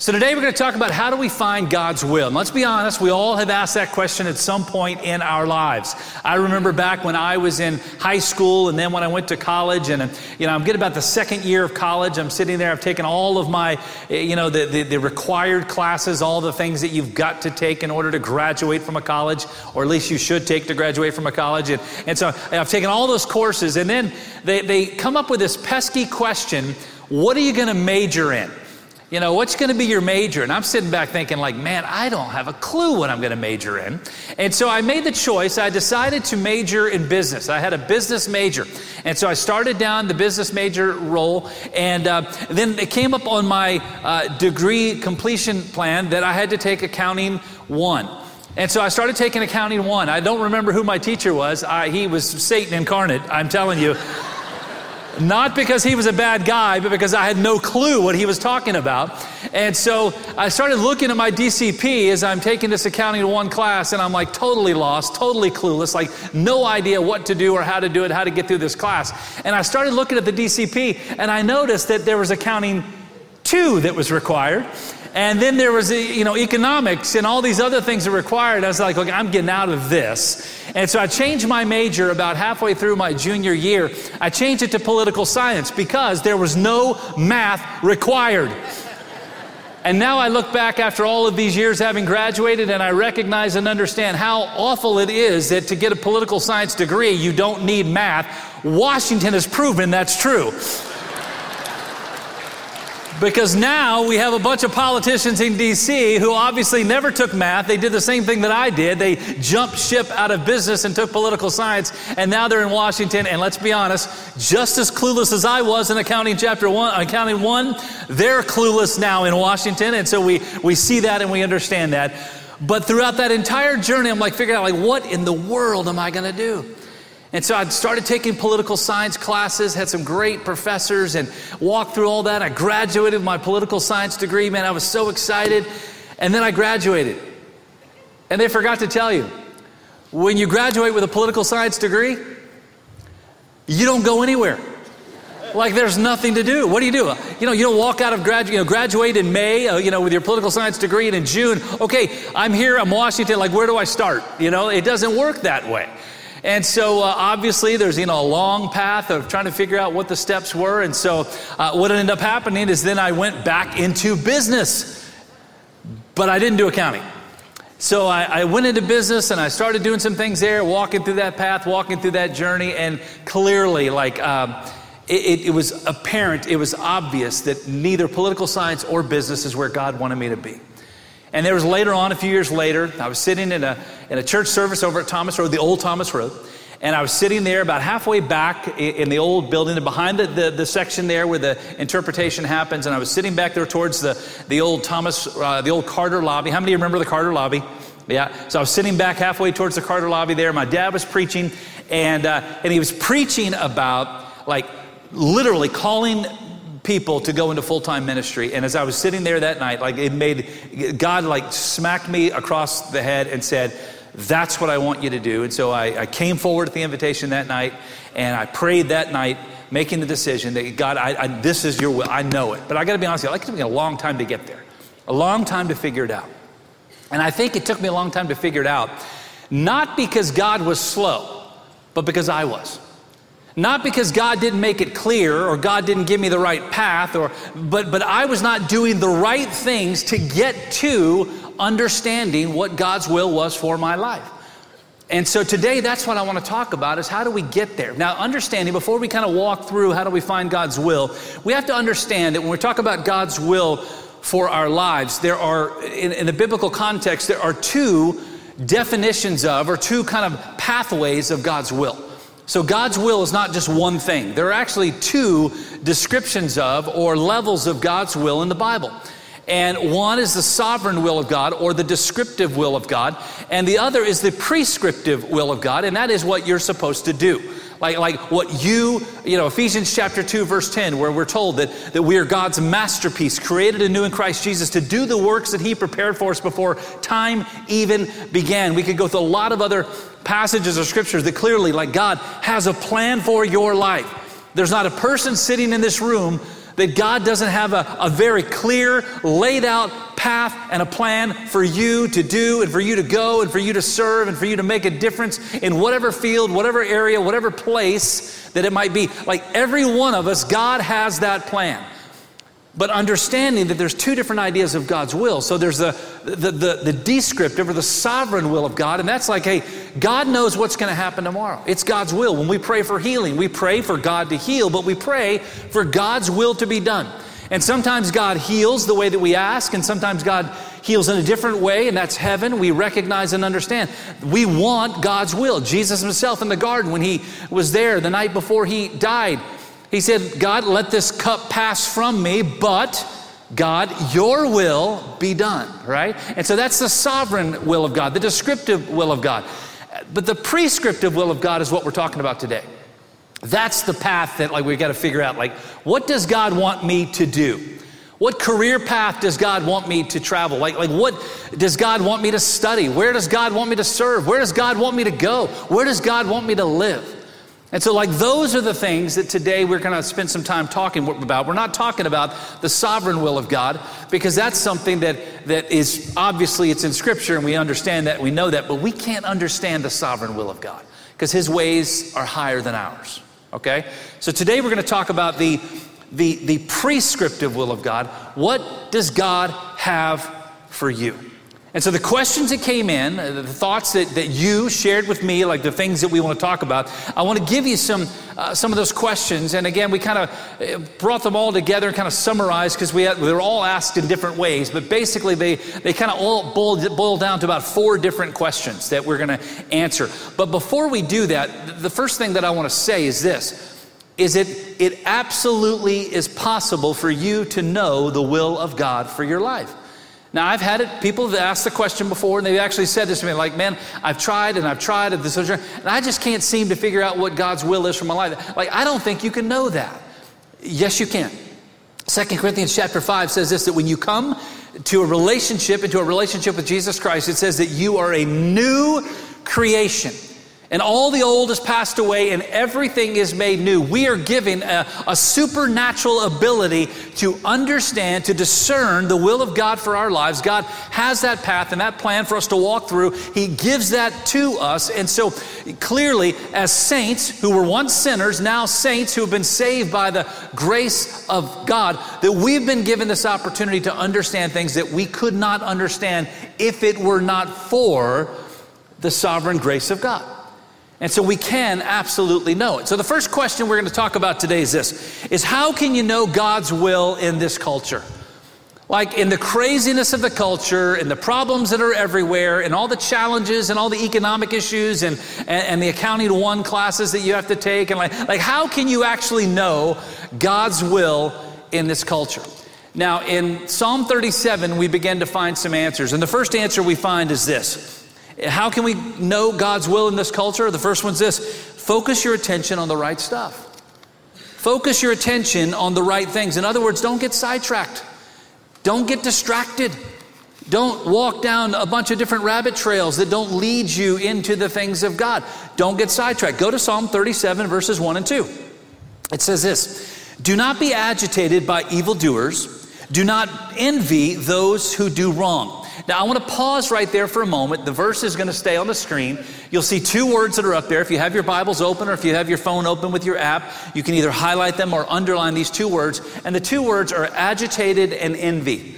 So, today we're going to talk about how do we find God's will. And let's be honest, we all have asked that question at some point in our lives. I remember back when I was in high school and then when I went to college, and you know, I'm getting about the second year of college. I'm sitting there, I've taken all of my, you know, the, the, the required classes, all the things that you've got to take in order to graduate from a college, or at least you should take to graduate from a college. And, and so I've taken all those courses, and then they, they come up with this pesky question what are you going to major in? You know, what's going to be your major? And I'm sitting back thinking, like, man, I don't have a clue what I'm going to major in. And so I made the choice. I decided to major in business. I had a business major. And so I started down the business major role. And uh, then it came up on my uh, degree completion plan that I had to take accounting one. And so I started taking accounting one. I don't remember who my teacher was. I, he was Satan incarnate, I'm telling you. Not because he was a bad guy, but because I had no clue what he was talking about. And so I started looking at my DCP as I'm taking this accounting one class, and I'm like totally lost, totally clueless, like no idea what to do or how to do it, how to get through this class. And I started looking at the DCP, and I noticed that there was accounting two that was required. And then there was, you know, economics and all these other things that required. I was like, okay, I'm getting out of this. And so I changed my major about halfway through my junior year. I changed it to political science because there was no math required. And now I look back after all of these years having graduated and I recognize and understand how awful it is that to get a political science degree, you don't need math. Washington has proven that's true. Because now we have a bunch of politicians in DC who obviously never took math. They did the same thing that I did. They jumped ship out of business and took political science, and now they're in Washington. And let's be honest, just as clueless as I was in accounting chapter one, accounting one, they're clueless now in Washington. And so we, we see that and we understand that. But throughout that entire journey, I'm like figuring out like what in the world am I going to do? And so I started taking political science classes, had some great professors, and walked through all that. I graduated with my political science degree. Man, I was so excited. And then I graduated. And they forgot to tell you when you graduate with a political science degree, you don't go anywhere. Like there's nothing to do. What do you do? You know, you don't walk out of grad, you know, graduate in May, uh, you know, with your political science degree, and in June, okay, I'm here, I'm Washington. Like, where do I start? You know, it doesn't work that way. And so, uh, obviously, there's you know a long path of trying to figure out what the steps were. And so, uh, what ended up happening is then I went back into business, but I didn't do accounting. So I, I, went into business and I started doing some things there, walking through that path, walking through that journey, and clearly, like. Um, it, it was apparent, it was obvious that neither political science or business is where God wanted me to be. And there was later on, a few years later, I was sitting in a, in a church service over at Thomas Road, the old Thomas Road. And I was sitting there about halfway back in the old building, behind the, the, the, section there where the interpretation happens. And I was sitting back there towards the, the old Thomas, uh, the old Carter lobby. How many of you remember the Carter lobby? Yeah. So I was sitting back halfway towards the Carter lobby there. My dad was preaching, and, uh, and he was preaching about like literally calling people to go into full-time ministry. And as i was sitting there that night like it made god like smacked me across the head and said that's what i want you to do. And so I, I came forward at the invitation that night and i prayed that night making the decision that god I, I, this is your will. I know it. But i got to be honest with you it took me a long time to get there a long time to figure it out. And i think it took me a long time to figure it out not because god was slow but because i was not because God didn't make it clear or God didn't give me the right path or but but I was not doing the right things to get to understanding what God's will was for my life. And so today that's what I want to talk about is how do we get there? Now understanding before we kind of walk through how do we find God's will, we have to understand that when we talk about God's will for our lives, there are in, in the biblical context there are two definitions of or two kind of pathways of God's will. So God's will is not just one thing. There are actually two descriptions of or levels of God's will in the Bible. And one is the sovereign will of God or the descriptive will of God, and the other is the prescriptive will of God, and that is what you're supposed to do. Like, like what you, you know, Ephesians chapter 2, verse 10, where we're told that, that we are God's masterpiece, created anew in Christ Jesus to do the works that He prepared for us before time even began. We could go through a lot of other passages of scriptures that clearly, like God, has a plan for your life. There's not a person sitting in this room that God doesn't have a, a very clear, laid out path and a plan for you to do and for you to go and for you to serve and for you to make a difference in whatever field, whatever area, whatever place that it might be. Like every one of us, God has that plan but understanding that there's two different ideas of God's will. So there's the, the, the, the, descriptive or the sovereign will of God, and that's like, hey, God knows what's going to happen tomorrow. It's God's will. When we pray for healing, we pray for God to heal, but we pray for God's will to be done. And sometimes God heals the way that we ask, and sometimes God heals in a different way, and that's heaven. We recognize and understand. We want God's will. Jesus himself in the garden, when he was there the night before he died, he said, God, let this cup pass from me, but God, your will be done, right? And so that's the sovereign will of God, the descriptive will of God. But the prescriptive will of God is what we're talking about today. That's the path that like we got to figure out like what does God want me to do? What career path does God want me to travel? Like, like what does God want me to study? Where does God want me to serve? Where does God want me to go? Where does God want me to live? And so, like, those are the things that today we're going to spend some time talking about. We're not talking about the sovereign will of God because that's something that, that is obviously it's in Scripture and we understand that, we know that, but we can't understand the sovereign will of God because His ways are higher than ours. Okay? So, today we're going to talk about the, the, the prescriptive will of God. What does God have for you? And so the questions that came in, uh, the thoughts that, that you shared with me, like the things that we want to talk about, I want to give you some, uh, some of those questions. And again, we kind of uh, brought them all together and kind of summarized because we had, they were all asked in different ways. But basically, they, they kind of all boiled, boiled down to about four different questions that we're going to answer. But before we do that, the first thing that I want to say is this is it it absolutely is possible for you to know the will of God for your life. Now, I've had it, people have asked the question before, and they've actually said this to me, like, man, I've tried and I've tried at this, and I just can't seem to figure out what God's will is for my life. Like, I don't think you can know that. Yes, you can. Second Corinthians chapter 5 says this that when you come to a relationship, into a relationship with Jesus Christ, it says that you are a new creation and all the old has passed away and everything is made new. We are given a, a, supernatural ability to understand, to discern the will of God for our lives. God has that path and that plan for us to walk through. He gives that to us. And so, clearly, as saints who were once sinners, now saints who have been saved by the grace of God, that we've been given this opportunity to understand things that we could not understand if it were not for the sovereign grace of God. And so we can absolutely know it. So the first question we're going to talk about today is this is how can you know God's will in this culture? Like in the craziness of the culture and the problems that are everywhere and all the challenges and all the economic issues and, and, and the accounting one classes that you have to take and like, like how can you actually know God's will in this culture? Now in Psalm 37 we begin to find some answers and the first answer we find is this how can we know God's will in this culture? The first one's this focus your attention on the right stuff. Focus your attention on the right things. In other words, don't get sidetracked, don't get distracted. Don't walk down a bunch of different rabbit trails that don't lead you into the things of God. Don't get sidetracked. Go to Psalm 37, verses 1 and 2. It says this Do not be agitated by evildoers, do not envy those who do wrong. Now, I want to pause right there for a moment. The verse is going to stay on the screen. You'll see two words that are up there. If you have your Bibles open or if you have your phone open with your app, you can either highlight them or underline these two words. And the two words are agitated and envy.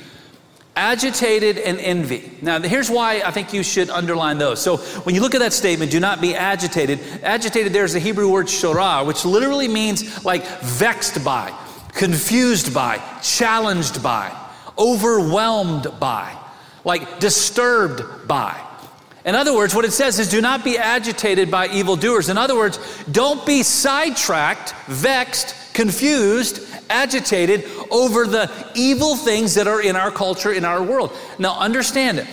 Agitated and envy. Now, here's why I think you should underline those. So, when you look at that statement, do not be agitated. Agitated, there's the Hebrew word shorah, which literally means like vexed by, confused by, challenged by, overwhelmed by like disturbed by. In other words, what it says is do not be agitated by evildoers. In other words, don't be sidetracked, vexed, confused, agitated over the evil things that are in our culture, in our world. Now, understand it.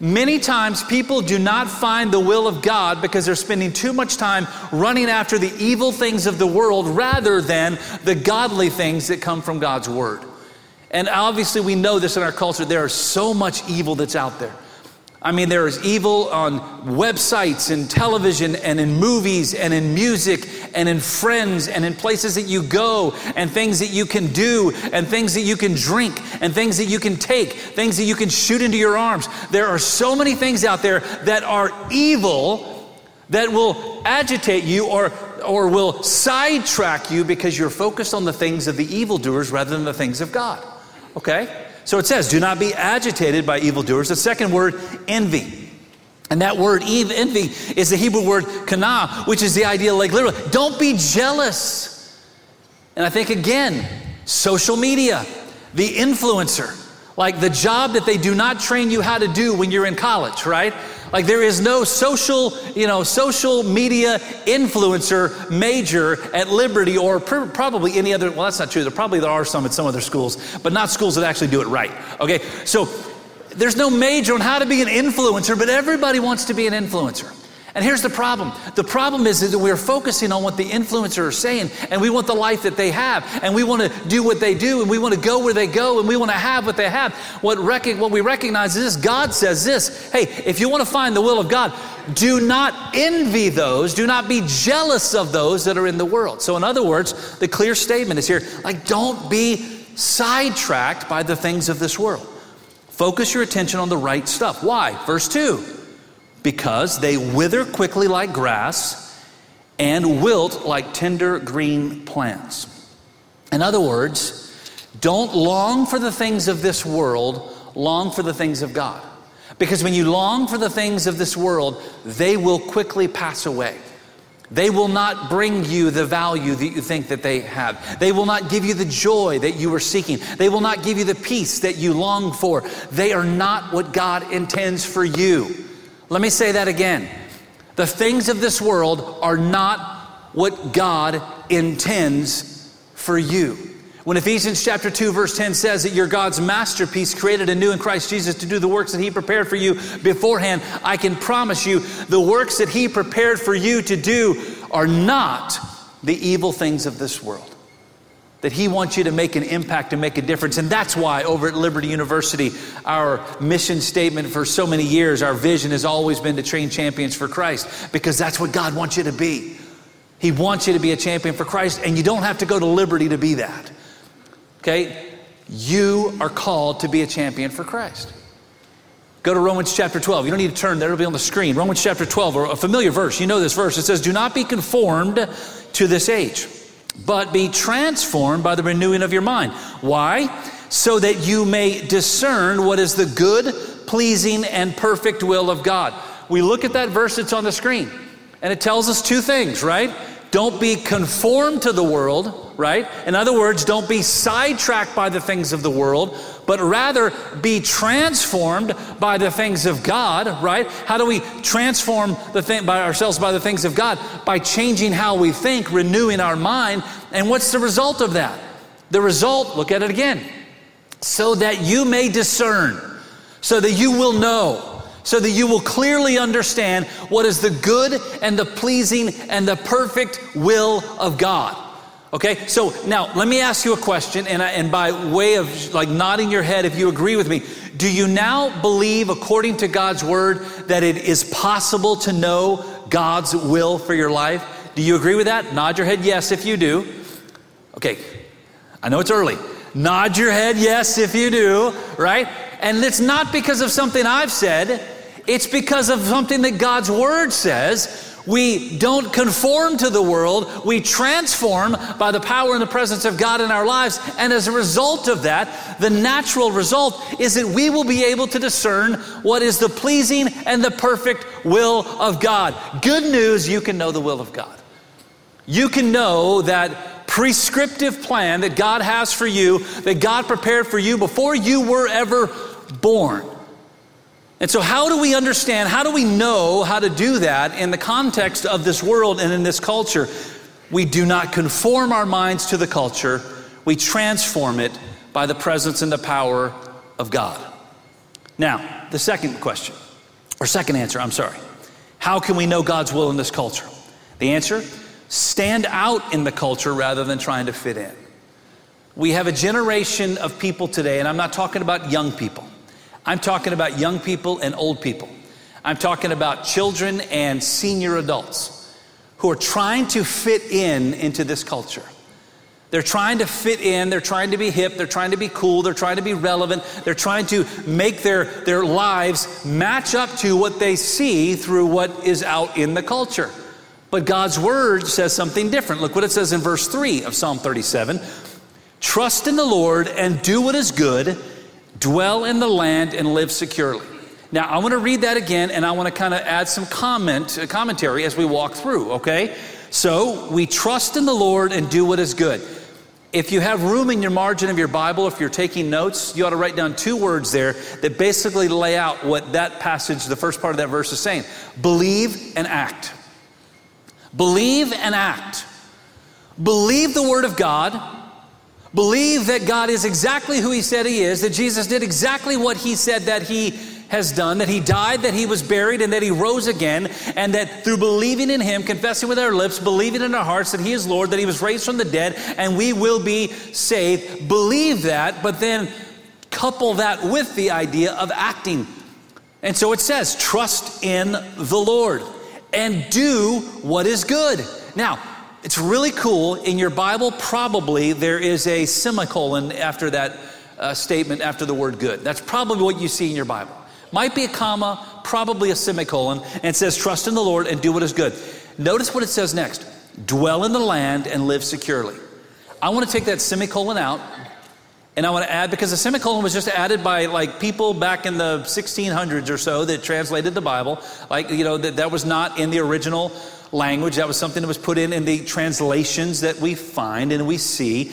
Many times people do not find the will of God because they're spending too much time running after the evil things of the world rather than the godly things that come from God's Word. And obviously, we know this in our culture. There is so much evil that's out there. I mean, there is evil on websites and television and in movies and in music and in friends and in places that you go and things that you can do and things that you can drink and things that you can take, things that you can shoot into your arms. There are so many things out there that are evil that will agitate you or, or will sidetrack you because you're focused on the things of the evildoers rather than the things of God. Okay? So it says, do not be agitated by evildoers. The second word, envy. And that word envy is the Hebrew word kana, which is the idea like literally, don't be jealous. And I think again, social media, the influencer, like the job that they do not train you how to do when you're in college, right? Like there is no social, you know, social media influencer major at Liberty or pr- probably any other. Well, that's not true. There probably there are some at some other schools, but not schools that actually do it right. Okay, so there's no major on how to be an influencer, but everybody wants to be an influencer. And here's the problem the problem is that we're focusing on what the influencers are saying, and we want the life that they have, and we want to do what they do, and we want to go where they go, and we want to have what they have. What, rec- what we recognize is this God says this hey, if you want to find the will of God, do not envy those, do not be jealous of those that are in the world. So, in other words, the clear statement is here like, don't be sidetracked by the things of this world. Focus your attention on the right stuff. Why? Verse 2 because they wither quickly like grass and wilt like tender green plants. In other words, don't long for the things of this world, long for the things of God. Because when you long for the things of this world, they will quickly pass away. They will not bring you the value that you think that they have. They will not give you the joy that you are seeking. They will not give you the peace that you long for. They are not what God intends for you. Let me say that again. The things of this world are not what God intends for you. When Ephesians chapter 2 verse 10 says that you're God's masterpiece created anew in Christ Jesus to do the works that he prepared for you beforehand, I can promise you the works that he prepared for you to do are not the evil things of this world that He wants you to make an impact and make a difference. And that's why over at Liberty University, our mission statement for so many years, our vision has always been to train champions for Christ, because that's what God wants you to be. He wants you to be a champion for Christ, and you don't have to go to Liberty to be that. Okay? You are called to be a champion for Christ. Go to Romans chapter 12. You don't need to turn there, it'll be on the screen. Romans chapter 12, a familiar verse. You know this verse. It says, Do not be conformed to this age but be transformed by the renewing of your mind. Why? So that you may discern what is the good, pleasing, and perfect will of God. We look at that verse that's on the screen, and it tells us two things, right? Don't be conformed to the world, right? In other words, don't be sidetracked by the things of the world, but rather be transformed by the things of God, right? How do we transform the thing by ourselves by the things of God? By changing how we think, renewing our mind. And what's the result of that? The result, look at it again. So that you may discern, so that you will know so that you will clearly understand what is the good and the pleasing and the perfect will of God. Okay, so now let me ask you a question, and, I, and by way of like nodding your head, if you agree with me, do you now believe, according to God's word, that it is possible to know God's will for your life? Do you agree with that? Nod your head yes if you do. Okay, I know it's early. Nod your head yes if you do, right? And it's not because of something I've said. It's because of something that God's Word says. We don't conform to the world, we transform by the power and the presence of God in our lives. And as a result of that, the natural result is that we will be able to discern what is the pleasing and the perfect will of God. Good news, you can know the will of God. You can know that prescriptive plan that God has for you, that God prepared for you before you were ever born. And so, how do we understand, how do we know how to do that in the context of this world and in this culture? We do not conform our minds to the culture, we transform it by the presence and the power of God. Now, the second question, or second answer, I'm sorry. How can we know God's will in this culture? The answer stand out in the culture rather than trying to fit in. We have a generation of people today, and I'm not talking about young people. I'm talking about young people and old people. I'm talking about children and senior adults who are trying to fit in into this culture. They're trying to fit in, they're trying to be hip, they're trying to be cool, they're trying to be relevant, they're trying to make their, their lives match up to what they see through what is out in the culture. But God's word says something different. Look what it says in verse 3 of Psalm 37 Trust in the Lord and do what is good, dwell in the land and live securely. Now, I want to read that again and I want to kind of add some comment, uh, commentary as we walk through, okay? So, we trust in the Lord and do what is good. If you have room in your margin of your Bible, if you're taking notes, you ought to write down two words there that basically lay out what that passage, the first part of that verse is saying believe and act. Believe and act. Believe the Word of God. Believe that God is exactly who He said He is, that Jesus did exactly what He said that He has done, that he died, that he was buried, and that he rose again, and that through believing in him, confessing with our lips, believing in our hearts that he is Lord, that he was raised from the dead, and we will be saved. Believe that, but then couple that with the idea of acting. And so it says, trust in the Lord and do what is good. Now, it's really cool. In your Bible, probably there is a semicolon after that uh, statement, after the word good. That's probably what you see in your Bible. Might be a comma, probably a semicolon, and says, Trust in the Lord and do what is good. Notice what it says next dwell in the land and live securely. I want to take that semicolon out and I want to add because the semicolon was just added by like people back in the 1600s or so that translated the Bible. Like, you know, that, that was not in the original language. That was something that was put in in the translations that we find and we see.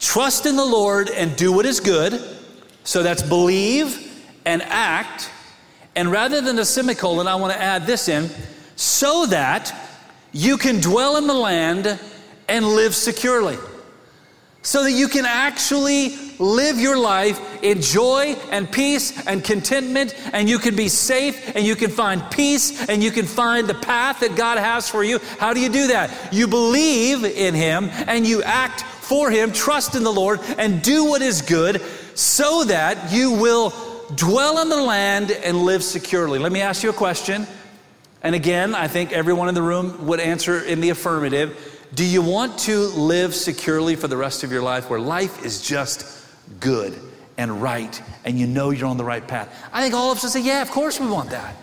Trust in the Lord and do what is good. So that's believe and act and rather than a semicolon, I want to add this in so that you can dwell in the land and live securely. So that you can actually live your life in joy and peace and contentment, and you can be safe and you can find peace and you can find the path that God has for you. How do you do that? You believe in Him and you act for Him, trust in the Lord, and do what is good so that you will dwell in the land and live securely. Let me ask you a question. And again, I think everyone in the room would answer in the affirmative. Do you want to live securely for the rest of your life where life is just good and right and you know you're on the right path? I think all of us would say, yeah, of course we want that.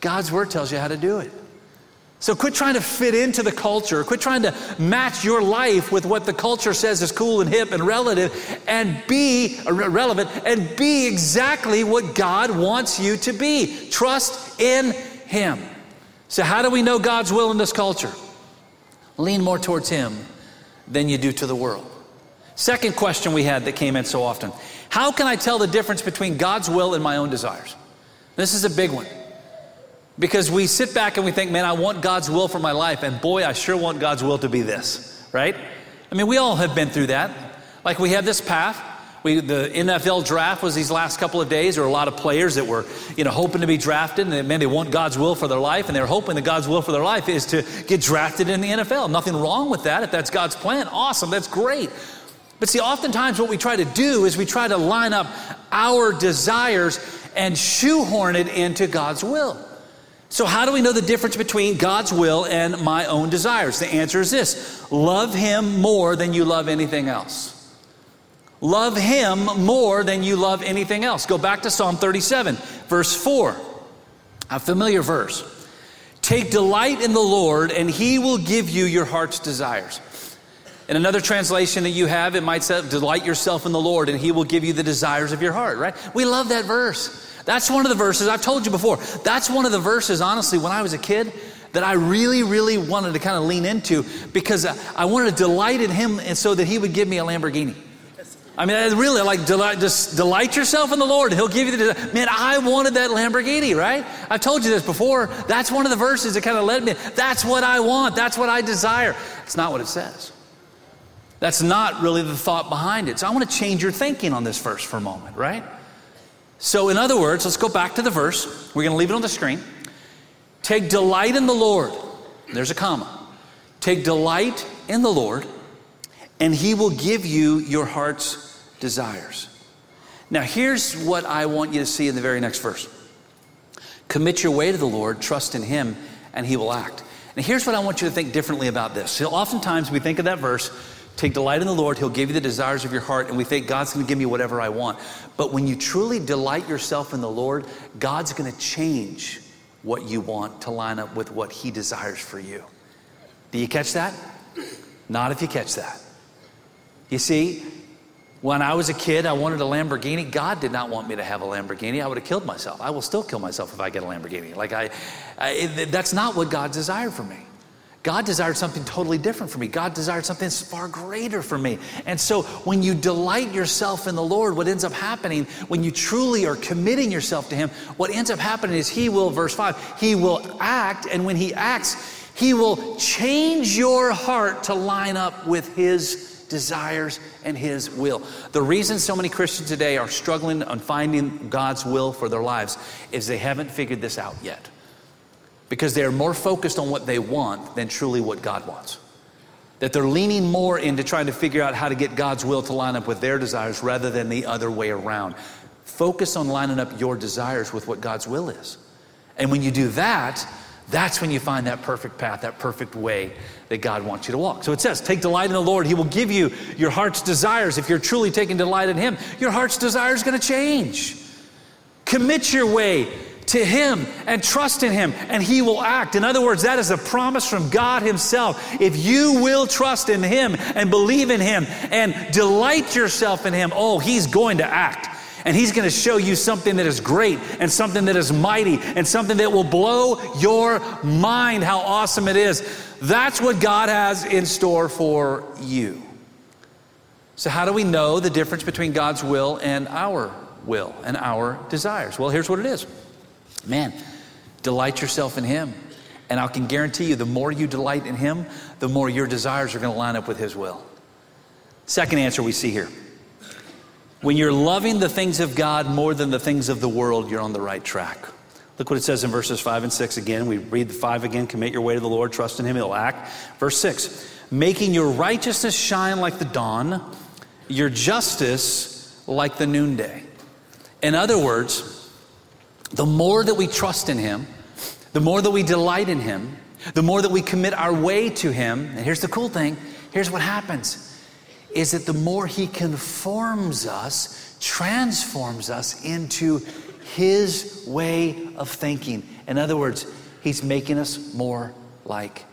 God's word tells you how to do it. So quit trying to fit into the culture. Quit trying to match your life with what the culture says is cool and hip and relative and be uh, relevant and be exactly what God wants you to be. Trust in him. So how do we know God's will in this culture? Lean more towards him than you do to the world. Second question we had that came in so often. How can I tell the difference between God's will and my own desires? This is a big one. Because we sit back and we think, man, I want God's will for my life. And boy, I sure want God's will to be this, right? I mean, we all have been through that. Like we have this path. We, the NFL draft was these last couple of days. There were a lot of players that were, you know, hoping to be drafted, and man, they want God's will for their life, and they're hoping that God's will for their life is to get drafted in the NFL. Nothing wrong with that. If that's God's plan, awesome. That's great. But see, oftentimes what we try to do is we try to line up our desires and shoehorn it into God's will. So, how do we know the difference between God's will and my own desires? The answer is this love Him more than you love anything else. Love Him more than you love anything else. Go back to Psalm 37, verse 4, a familiar verse. Take delight in the Lord, and He will give you your heart's desires. In another translation that you have, it might say, Delight yourself in the Lord, and He will give you the desires of your heart, right? We love that verse. That's one of the verses, I've told you before, that's one of the verses, honestly, when I was a kid, that I really, really wanted to kind of lean into because I wanted to delight in Him and so that He would give me a Lamborghini. I mean, I really like delight, just delight yourself in the Lord. He'll give you the man. I wanted that Lamborghini, right? I've told you this before. That's one of the verses that kind of led me. That's what I want. That's what I desire. It's not what it says. That's not really the thought behind it. So I want to change your thinking on this verse for a moment, right? So, in other words, let's go back to the verse. We're going to leave it on the screen. Take delight in the Lord. There's a comma. Take delight in the Lord, and he will give you your heart's desires. Now, here's what I want you to see in the very next verse Commit your way to the Lord, trust in Him, and He will act. And here's what I want you to think differently about this. So oftentimes we think of that verse, take delight in the Lord, He'll give you the desires of your heart, and we think God's gonna give me whatever I want. But when you truly delight yourself in the Lord, God's gonna change what you want to line up with what He desires for you. Do you catch that? Not if you catch that. You see, when I was a kid, I wanted a Lamborghini. God did not want me to have a Lamborghini. I would have killed myself. I will still kill myself if I get a Lamborghini. Like I, I that's not what God desired for me. God desired something totally different for me. God desired something far greater for me. And so when you delight yourself in the Lord, what ends up happening, when you truly are committing yourself to Him, what ends up happening is He will, verse 5, He will act. And when He acts, He will change your heart to line up with His desires, and His will. The reason so many Christians today are struggling on finding God's will for their lives is they haven't figured this out yet. Because they are more focused on what they want than truly what God wants. That they're leaning more into trying to figure out how to get God's will to line up with their desires rather than the other way around. Focus on lining up your desires with what God's will is. And when you do that, that's when you find that perfect path, that perfect way that God wants you to walk. So it says, Take delight in the Lord. He will give you your heart's desires. If you're truly taking delight in Him, your heart's desire is going to change. Commit your way to Him and trust in Him, and He will act. In other words, that is a promise from God Himself. If you will trust in Him and believe in Him and delight yourself in Him, oh, He's going to act and He's going to show you something that is great and something that is mighty and something that will blow your mind how awesome it is. That's what God has in store for you. So, how do we know the difference between God's will and our will and our desires? Well, here's what it is man, delight yourself in Him. And I can guarantee you, the more you delight in Him, the more your desires are going to line up with His will. Second answer we see here when you're loving the things of God more than the things of the world, you're on the right track. Look what it says in verses 5 and 6 again. We read the 5 again commit your way to the Lord, trust in Him, He'll act. Verse 6 making your righteousness shine like the dawn, your justice like the noonday. In other words, the more that we trust in Him, the more that we delight in Him, the more that we commit our way to Him, and here's the cool thing here's what happens is that the more He conforms us, transforms us into His way of thinking. In other words, He's making us more like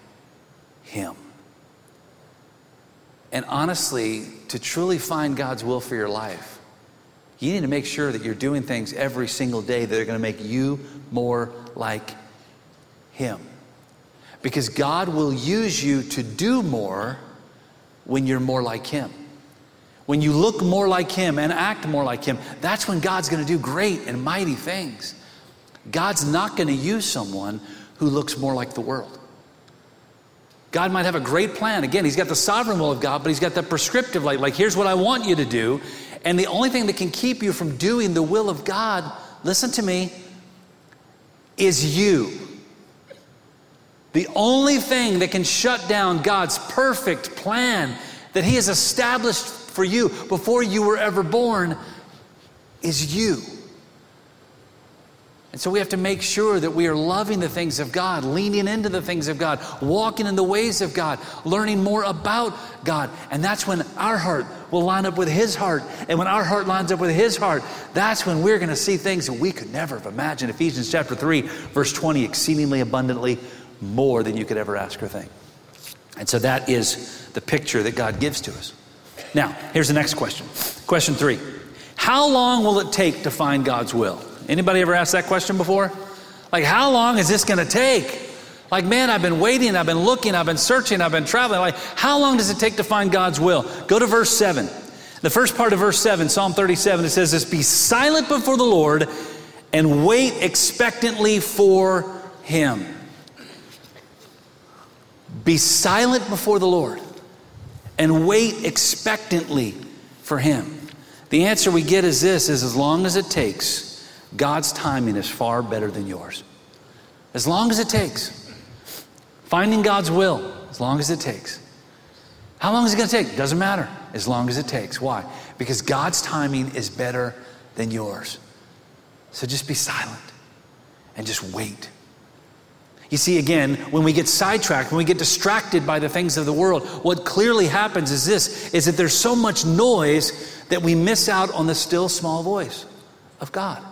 Him. And honestly, to truly find God's will for your life, you need to make sure that you're doing things every single day that are going to make you more like Him. Because God will use you to do more when you're more like Him. When you look more like Him and act more like Him, that's when God's going to do great and mighty things. God's not going to use someone who looks more like the world. God might have a great plan. Again, He's got the sovereign will of God, but He's got the prescriptive, like, like here's what I want you to do. And the only thing that can keep you from doing the will of God, listen to me, is you. The only thing that can shut down God's perfect plan that He has established for you before you were ever born is you. And so we have to make sure that we are loving the things of God, leaning into the things of God, walking in the ways of God, learning more about God. And that's when our heart will line up with His heart. And when our heart lines up with His heart, that's when we're going to see things that we could never have imagined. Ephesians chapter 3, verse 20, exceedingly abundantly more than you could ever ask or think. And so that is the picture that God gives to us. Now, here's the next question. Question three How long will it take to find God's will? Anybody ever asked that question before? Like, how long is this going to take? Like, man, I've been waiting, I've been looking, I've been searching, I've been traveling. Like, how long does it take to find God's will? Go to verse 7. The first part of verse 7, Psalm 37, it says this Be silent before the Lord and wait expectantly for him. Be silent before the Lord and wait expectantly for him. The answer we get is this is as long as it takes, God's timing is far better than yours. As long as it takes. Finding God's will, as long as it takes. How long is it going to take? Doesn't matter. As long as it takes. Why? Because God's timing is better than yours. So just be silent and just wait. You see, again, when we get sidetracked, when we get distracted by the things of the world, what clearly happens is this is that there's so much noise that we miss out on the still small voice of God.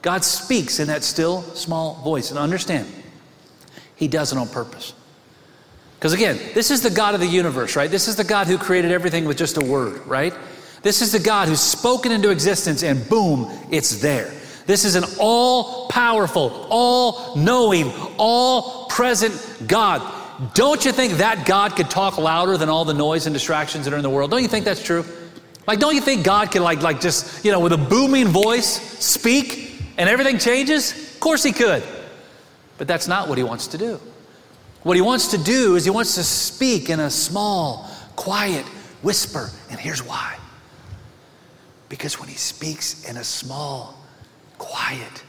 God speaks in that still small voice. And understand, He does it on purpose. Because again, this is the God of the universe, right? This is the God who created everything with just a word, right? This is the God who's spoken into existence and boom, it's there. This is an all powerful, all knowing, all present God. Don't you think that God could talk louder than all the noise and distractions that are in the world? Don't you think that's true? Like, don't you think God could, like, like just, you know, with a booming voice speak and everything changes? Of course He could. But that's not what He wants to do. What He wants to do is He wants to speak in a small, quiet whisper. And here's why because when He speaks in a small, quiet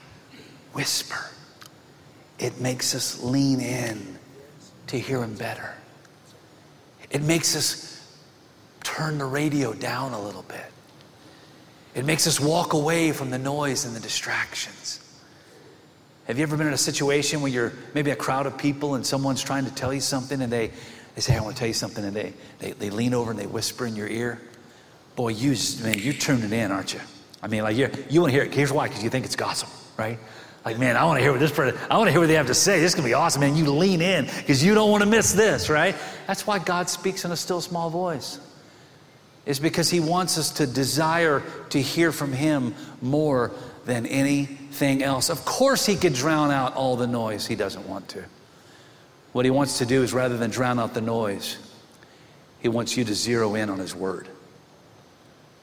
whisper, it makes us lean in to hear Him better. It makes us turn the radio down a little bit. It makes us walk away from the noise and the distractions. Have you ever been in a situation where you're maybe a crowd of people and someone's trying to tell you something and they, they say, I want to tell you something, and they, they, they lean over and they whisper in your ear? Boy, you, man, you're tuning in, aren't you? I mean, like, you you want to hear it. Here's why, because you think it's gossip, right? Like, man, I want to hear what this person, I want to hear what they have to say. This is going to be awesome, man. You lean in because you don't want to miss this, right? That's why God speaks in a still small voice. Is because he wants us to desire to hear from him more than anything else. Of course, he could drown out all the noise. He doesn't want to. What he wants to do is rather than drown out the noise, he wants you to zero in on his word.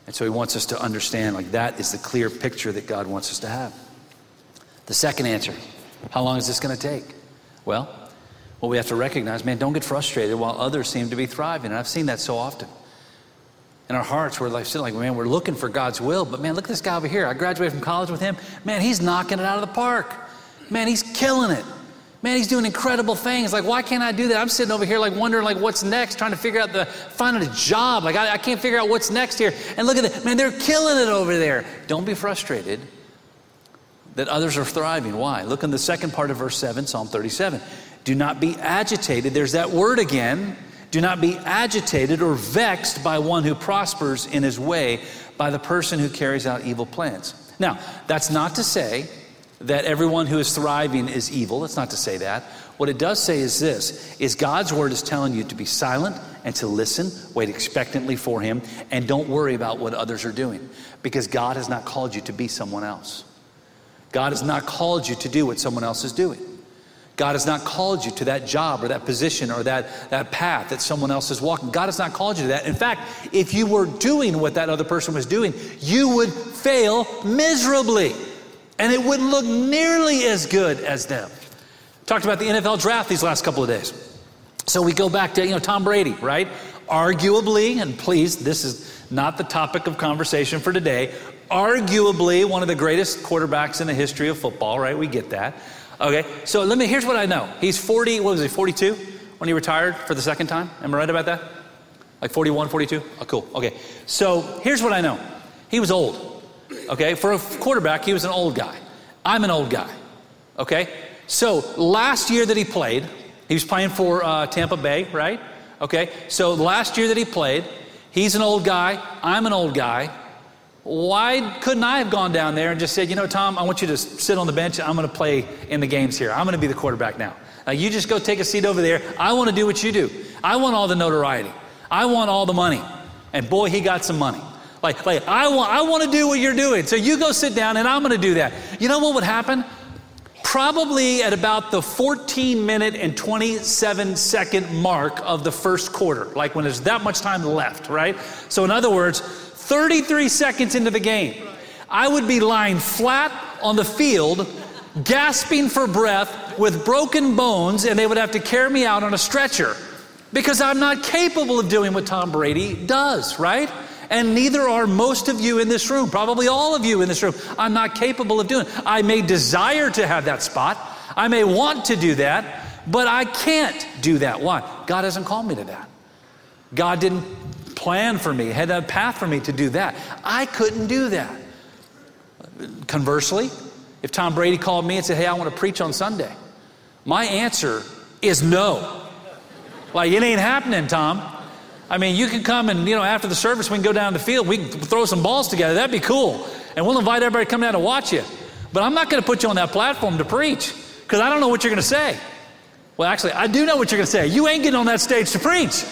And so he wants us to understand like that is the clear picture that God wants us to have. The second answer how long is this going to take? Well, what we have to recognize, man, don't get frustrated while others seem to be thriving. And I've seen that so often. In our hearts, we're like, sitting like, man, we're looking for God's will. But man, look at this guy over here. I graduated from college with him. Man, he's knocking it out of the park. Man, he's killing it. Man, he's doing incredible things. Like, why can't I do that? I'm sitting over here, like, wondering, like, what's next, trying to figure out the, finding a job. Like, I, I can't figure out what's next here. And look at that. Man, they're killing it over there. Don't be frustrated that others are thriving. Why? Look in the second part of verse 7, Psalm 37. Do not be agitated. There's that word again. Do not be agitated or vexed by one who prospers in his way, by the person who carries out evil plans. Now, that's not to say that everyone who is thriving is evil. That's not to say that. What it does say is this is God's word is telling you to be silent and to listen, wait expectantly for him, and don't worry about what others are doing because God has not called you to be someone else. God has not called you to do what someone else is doing. God has not called you to that job or that position or that, that path that someone else is walking. God has not called you to that. In fact, if you were doing what that other person was doing, you would fail miserably and it wouldn't look nearly as good as them. Talked about the NFL draft these last couple of days. So we go back to, you know, Tom Brady, right? Arguably, and please, this is not the topic of conversation for today, arguably one of the greatest quarterbacks in the history of football, right? We get that. Okay, so let me, here's what I know. He's 40, what was he, 42 when he retired for the second time? Am I right about that? Like 41, 42? Oh, cool. Okay, so here's what I know. He was old. Okay, for a quarterback, he was an old guy. I'm an old guy. Okay, so last year that he played, he was playing for uh, Tampa Bay, right? Okay, so last year that he played, he's an old guy, I'm an old guy. Why couldn't I have gone down there and just said, you know, Tom, I want you to sit on the bench. I'm going to play in the games here. I'm going to be the quarterback now. You just go take a seat over there. I want to do what you do. I want all the notoriety. I want all the money. And boy, he got some money. Like, like I want, I want to do what you're doing. So you go sit down and I'm going to do that. You know what would happen? Probably at about the 14 minute and 27 second mark of the first quarter, like when there's that much time left, right? So, in other words, 33 seconds into the game, I would be lying flat on the field, gasping for breath with broken bones, and they would have to carry me out on a stretcher because I'm not capable of doing what Tom Brady does, right? and neither are most of you in this room, probably all of you in this room. I'm not capable of doing. I may desire to have that spot. I may want to do that, but I can't do that. Why? God hasn't called me to that. God didn't plan for me, had a path for me to do that. I couldn't do that. Conversely, if Tom Brady called me and said, Hey, I want to preach on Sunday, my answer is no. Like, it ain't happening, Tom. I mean, you can come and, you know, after the service, we can go down the field, we can throw some balls together. That'd be cool. And we'll invite everybody to come down to watch you. But I'm not going to put you on that platform to preach because I don't know what you're going to say. Well, actually, I do know what you're going to say. You ain't getting on that stage to preach.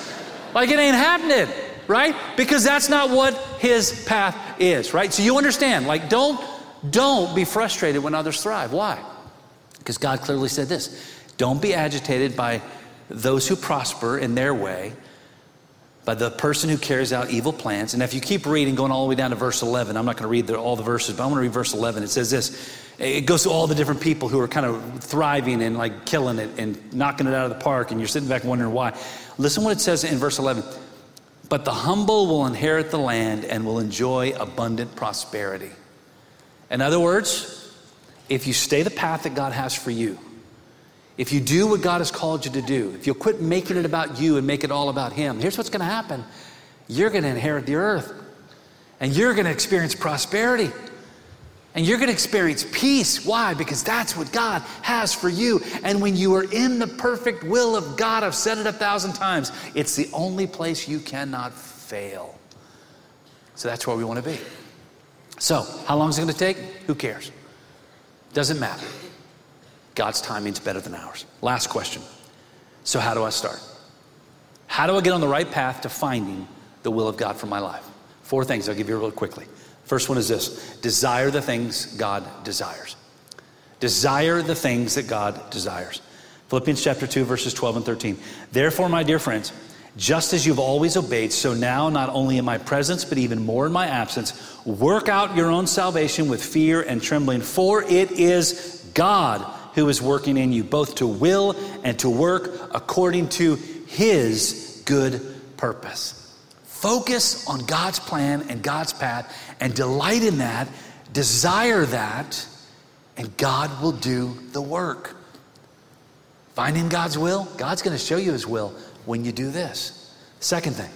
Like, it ain't happening, right? Because that's not what his path is, right? So you understand, like, don't, don't be frustrated when others thrive. Why? Because God clearly said this don't be agitated by those who prosper in their way, by the person who carries out evil plans. And if you keep reading, going all the way down to verse 11, I'm not going to read all the verses, but I want to read verse 11. It says this it goes to all the different people who are kind of thriving and like killing it and knocking it out of the park, and you're sitting back wondering why. Listen what it says in verse 11. But the humble will inherit the land and will enjoy abundant prosperity. In other words, if you stay the path that God has for you, if you do what God has called you to do, if you'll quit making it about you and make it all about Him, here's what's going to happen you're going to inherit the earth and you're going to experience prosperity. And you're going to experience peace. Why? Because that's what God has for you. And when you are in the perfect will of God, I've said it a thousand times, it's the only place you cannot fail. So that's where we want to be. So, how long is it going to take? Who cares? Doesn't matter. God's timing is better than ours. Last question. So, how do I start? How do I get on the right path to finding the will of God for my life? Four things I'll give you real quickly. First one is this desire the things God desires. Desire the things that God desires. Philippians chapter 2, verses 12 and 13. Therefore, my dear friends, just as you've always obeyed, so now, not only in my presence, but even more in my absence, work out your own salvation with fear and trembling, for it is God who is working in you, both to will and to work according to his good purpose. Focus on God's plan and God's path and delight in that, desire that, and God will do the work. Finding God's will, God's going to show you his will when you do this. Second thing,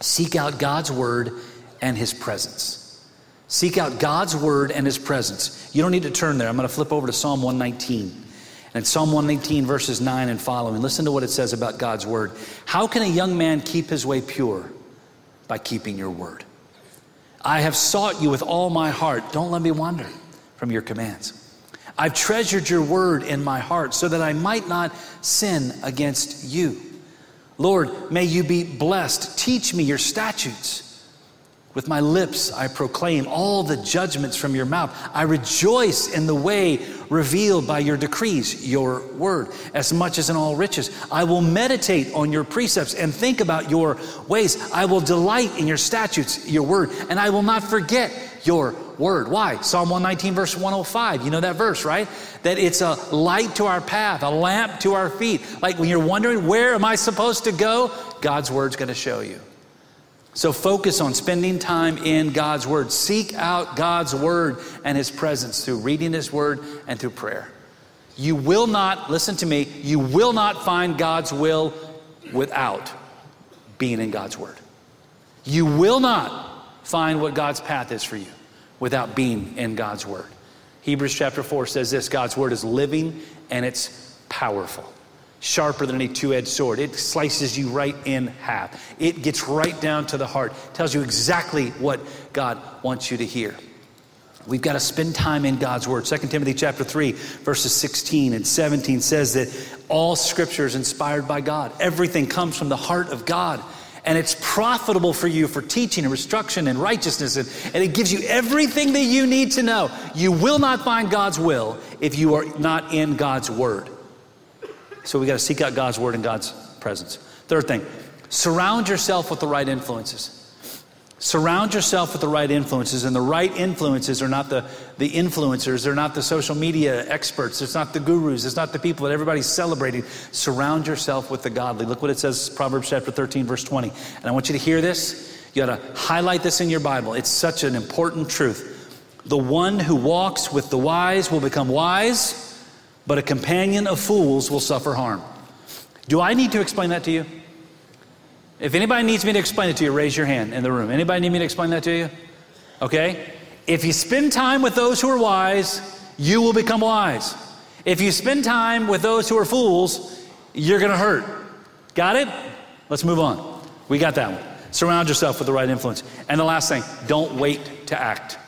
seek out God's word and his presence. Seek out God's word and his presence. You don't need to turn there. I'm going to flip over to Psalm 119. And Psalm 119, verses 9 and following, listen to what it says about God's word. How can a young man keep his way pure? By keeping your word. I have sought you with all my heart. Don't let me wander from your commands. I've treasured your word in my heart so that I might not sin against you. Lord, may you be blessed. Teach me your statutes. With my lips, I proclaim all the judgments from your mouth. I rejoice in the way revealed by your decrees, your word, as much as in all riches. I will meditate on your precepts and think about your ways. I will delight in your statutes, your word, and I will not forget your word. Why? Psalm 119, verse 105. You know that verse, right? That it's a light to our path, a lamp to our feet. Like when you're wondering, where am I supposed to go? God's word's going to show you. So focus on spending time in God's Word. Seek out God's Word and His presence through reading His Word and through prayer. You will not, listen to me, you will not find God's will without being in God's Word. You will not find what God's path is for you without being in God's Word. Hebrews chapter 4 says this God's Word is living and it's powerful sharper than any two edged sword. It slices you right in half. It gets right down to the heart, tells you exactly what God wants you to hear. We've got to spend time in God's word. 2 Timothy chapter 3 verses 16 and 17 says that all scripture is inspired by God. Everything comes from the heart of God. And it's profitable for you for teaching and instruction and righteousness. And, and it gives you everything that you need to know. You will not find God's will if you are not in God's word. So we got to seek out God's word and God's presence. Third thing, surround yourself with the right influences. Surround yourself with the right influences, and the right influences are not the, the influencers, they're not the social media experts, it's not the gurus, it's not the people that everybody's celebrating. Surround yourself with the godly. Look what it says, Proverbs chapter 13, verse 20. And I want you to hear this. You got to highlight this in your Bible. It's such an important truth. The one who walks with the wise will become wise but a companion of fools will suffer harm. Do I need to explain that to you? If anybody needs me to explain it to you, raise your hand in the room. Anybody need me to explain that to you? Okay? If you spend time with those who are wise, you will become wise. If you spend time with those who are fools, you're going to hurt. Got it? Let's move on. We got that one. Surround yourself with the right influence. And the last thing, don't wait to act.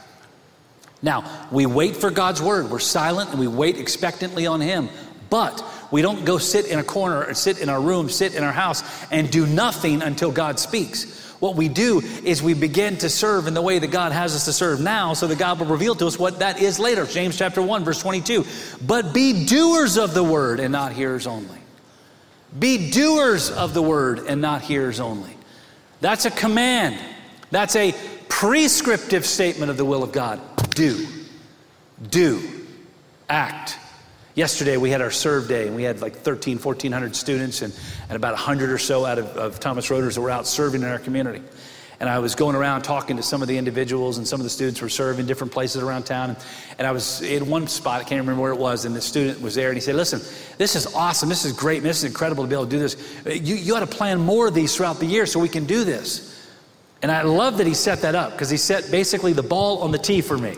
Now, we wait for God's word. We're silent and we wait expectantly on Him. But we don't go sit in a corner or sit in our room, sit in our house, and do nothing until God speaks. What we do is we begin to serve in the way that God has us to serve now so that God will reveal to us what that is later. James chapter 1, verse 22. But be doers of the word and not hearers only. Be doers of the word and not hearers only. That's a command. That's a prescriptive statement of the will of God. Do. Do. Act. Yesterday we had our serve day and we had like 13, 1400 students and, and about 100 or so out of, of Thomas Roaders that were out serving in our community. And I was going around talking to some of the individuals and some of the students were serving different places around town. And, and I was in one spot, I can't remember where it was, and the student was there and he said, listen, this is awesome, this is great, this is incredible to be able to do this. You, you ought to plan more of these throughout the year so we can do this. And I love that he set that up because he set basically the ball on the tee for me.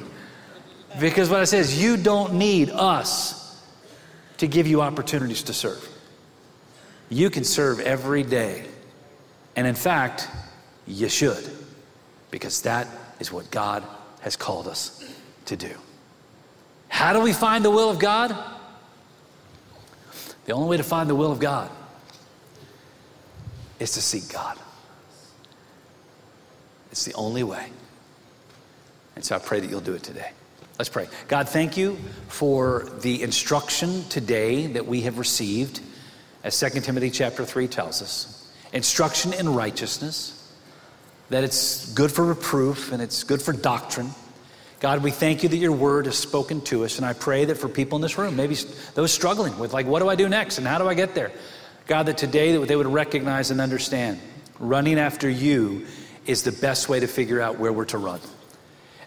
Because what I say is, you don't need us to give you opportunities to serve. You can serve every day. And in fact, you should, because that is what God has called us to do. How do we find the will of God? The only way to find the will of God is to seek God. It's the only way. And so I pray that you'll do it today. Let's pray. God, thank you for the instruction today that we have received, as 2 Timothy chapter 3 tells us. Instruction in righteousness, that it's good for reproof and it's good for doctrine. God, we thank you that your word is spoken to us, and I pray that for people in this room, maybe those struggling with, like, what do I do next and how do I get there? God, that today that they would recognize and understand running after you is the best way to figure out where we're to run.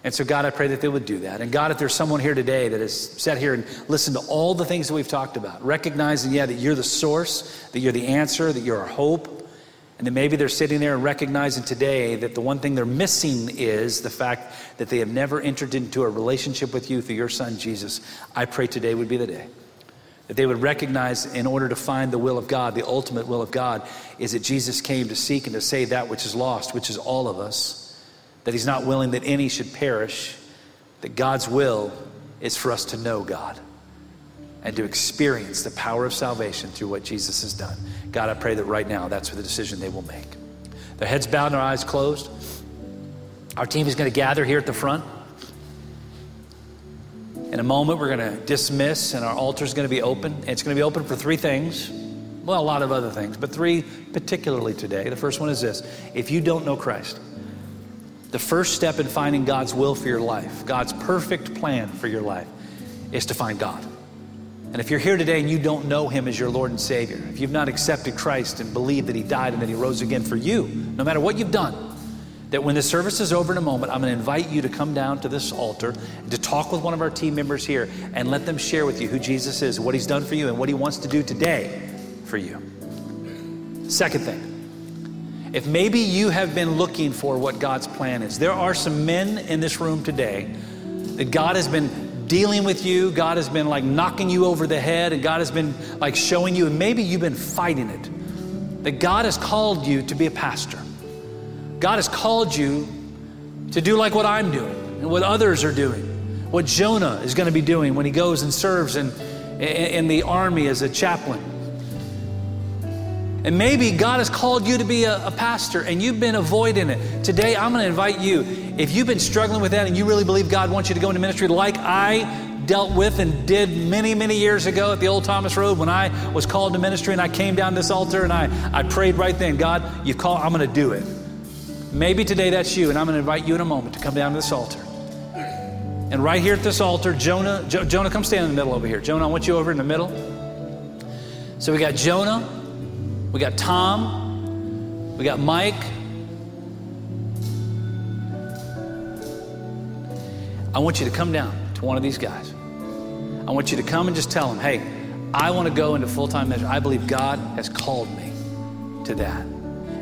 And so, God, I pray that they would do that. And God, if there's someone here today that has sat here and listened to all the things that we've talked about, recognizing, yeah, that you're the source, that you're the answer, that you're our hope, and that maybe they're sitting there and recognizing today that the one thing they're missing is the fact that they have never entered into a relationship with you through your son, Jesus, I pray today would be the day. That they would recognize, in order to find the will of God, the ultimate will of God, is that Jesus came to seek and to save that which is lost, which is all of us that He's not willing that any should perish, that God's will is for us to know God and to experience the power of salvation through what Jesus has done. God, I pray that right now that's the decision they will make. Their heads bowed and their eyes closed. Our team is going to gather here at the front. In a moment, we're going to dismiss, and our altar is going to be open. It's going to be open for three things. Well, a lot of other things, but three particularly today. The first one is this if you don't know Christ, the first step in finding God's will for your life, God's perfect plan for your life, is to find God. And if you're here today and you don't know Him as your Lord and Savior, if you've not accepted Christ and believed that He died and that He rose again for you, no matter what you've done, that when the service is over in a moment, I'm going to invite you to come down to this altar to talk with one of our team members here and let them share with you who Jesus is, what He's done for you, and what He wants to do today for you. Second thing, if maybe you have been looking for what God's plan is, there are some men in this room today that God has been dealing with you, God has been like knocking you over the head, and God has been like showing you, and maybe you've been fighting it. That God has called you to be a pastor. God has called you to do like what I'm doing and what others are doing, what Jonah is going to be doing when he goes and serves in, in the army as a chaplain. And maybe God has called you to be a, a, pastor and you've been avoiding it. Today, I'm going to invite you, if you've been struggling with that and you really believe God wants you to go into ministry like I dealt with and did many, many years ago at the Old Thomas Road when I was called to ministry and I came down this altar and I, I prayed right then, God, you've called, I'm going to do it. Maybe today that's you, and I'm going to invite you in a moment to come down to this altar. And right here at this altar, Jonah, jo- Jonah, come stand in the middle over here. Jonah, I want you over in the middle. So we got Jonah, we got Tom. We got Mike. I want you to come down to one of these guys. I want you to come and just tell them, hey, I want to go into full time ministry. I believe God has called me to that.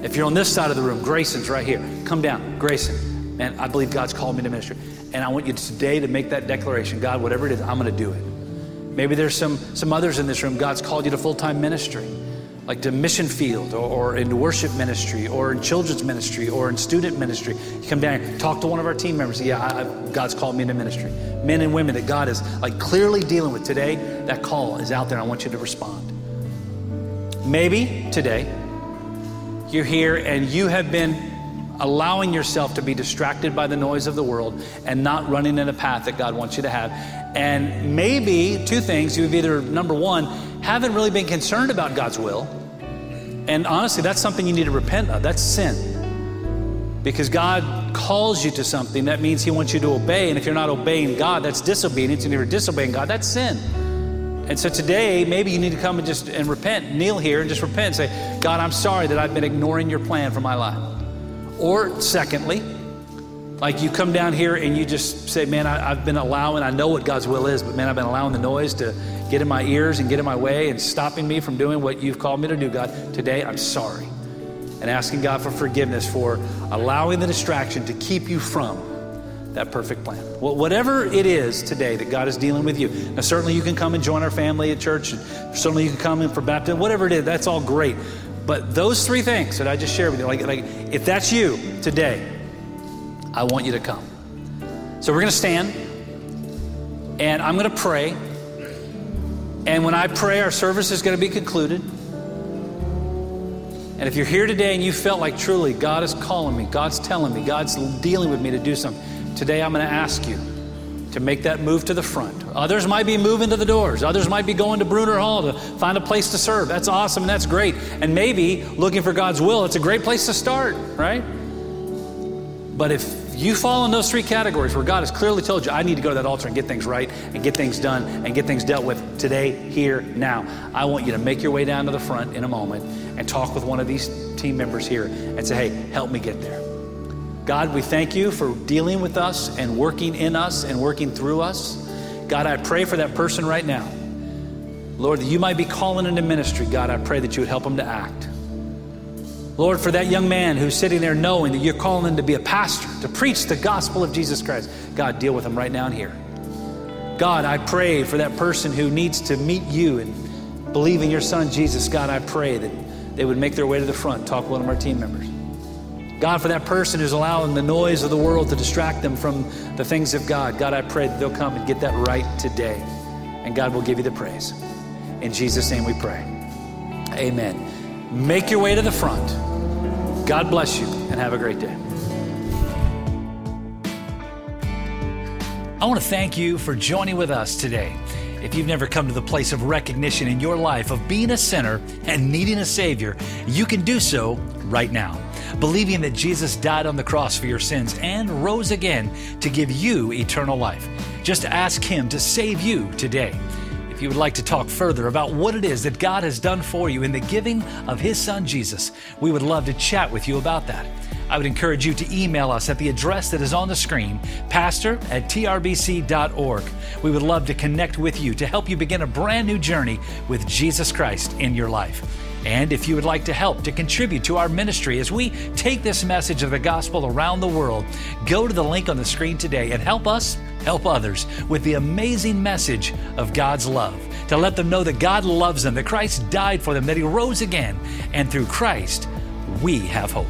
If you're on this side of the room, Grayson's right here. Come down, Grayson. Man, I believe God's called me to ministry. And I want you today to make that declaration God, whatever it is, I'm going to do it. Maybe there's some, some others in this room, God's called you to full time ministry, like to mission field or, or into worship ministry or in children's ministry or in student ministry. You come down here, talk to one of our team members. Yeah, I, I, God's called me into ministry. Men and women that God is like clearly dealing with today, that call is out there. I want you to respond. Maybe today you're here and you have been allowing yourself to be distracted by the noise of the world and not running in a path that God wants you to have. And maybe two things you've either, number one, haven't really been concerned about God's will. And honestly, that's something you need to repent of. That's sin. Because God calls you to something, that means He wants you to obey. And if you're not obeying God, that's disobedience. And if you're disobeying God, that's sin. And so today, maybe you need to come and just and repent, kneel here and just repent and say, God, I'm sorry that I've been ignoring your plan for my life. Or, secondly, like you come down here and you just say, Man, I, have been allowing, I know what God's will is, but man, I've been allowing the noise to get in my ears and get in my way and stopping me from doing what you've called me to do, God. Today, I'm sorry. And asking God for forgiveness for allowing the distraction to keep you from that perfect plan. Well, whatever it is today that God is dealing with you. Now, certainly you can come and join our family at church, and certainly you can come in for baptism, whatever it is, that's all great. But those three things that I just shared with you, like, like if that's you today, I want you to come. So we're going to stand and I'm going to pray. And when I pray, our service is going to be concluded. And if you're here today and you felt like truly God is calling me, God's telling me, God's dealing with me to do something, today I'm going to ask you to make that move to the front. Others might be moving to the doors. Others might be going to Bruner Hall to find a place to serve. That's awesome and that's great. And maybe looking for God's will, it's a great place to start, right? But if you fall in those three categories where God has clearly told you, I need to go to that altar and get things right and get things done and get things dealt with today, here, now. I want you to make your way down to the front in a moment and talk with one of these team members here and say, hey, help me get there. God, we thank you for dealing with us and working in us and working through us. God, I pray for that person right now. Lord, that you might be calling into ministry. God, I pray that you would help them to act. Lord, for that young man who's sitting there knowing that you're calling him to be a pastor, to preach the gospel of Jesus Christ, God, deal with him right now and here. God, I pray for that person who needs to meet you and believe in your son Jesus. God, I pray that they would make their way to the front, talk with one of our team members. God, for that person who's allowing the noise of the world to distract them from the things of God, God, I pray that they'll come and get that right today. And God will give you the praise. In Jesus' name we pray. Amen. Make your way to the front. God bless you and have a great day. I want to thank you for joining with us today. If you've never come to the place of recognition in your life of being a sinner and needing a Savior, you can do so right now believing that Jesus died on the cross for your sins and rose again to give you eternal life. Just ask Him to save you today. If you would like to talk further about what it is that God has done for you in the giving of His Son Jesus, we would love to chat with you about that. I would encourage you to email us at the address that is on the screen, pastor at trbc.org. We would love to connect with you to help you begin a brand new journey with Jesus Christ in your life. And if you would like to help to contribute to our ministry as we take this message of the gospel around the world, go to the link on the screen today and help us help others with the amazing message of God's love. To let them know that God loves them, that Christ died for them, that He rose again, and through Christ, we have hope.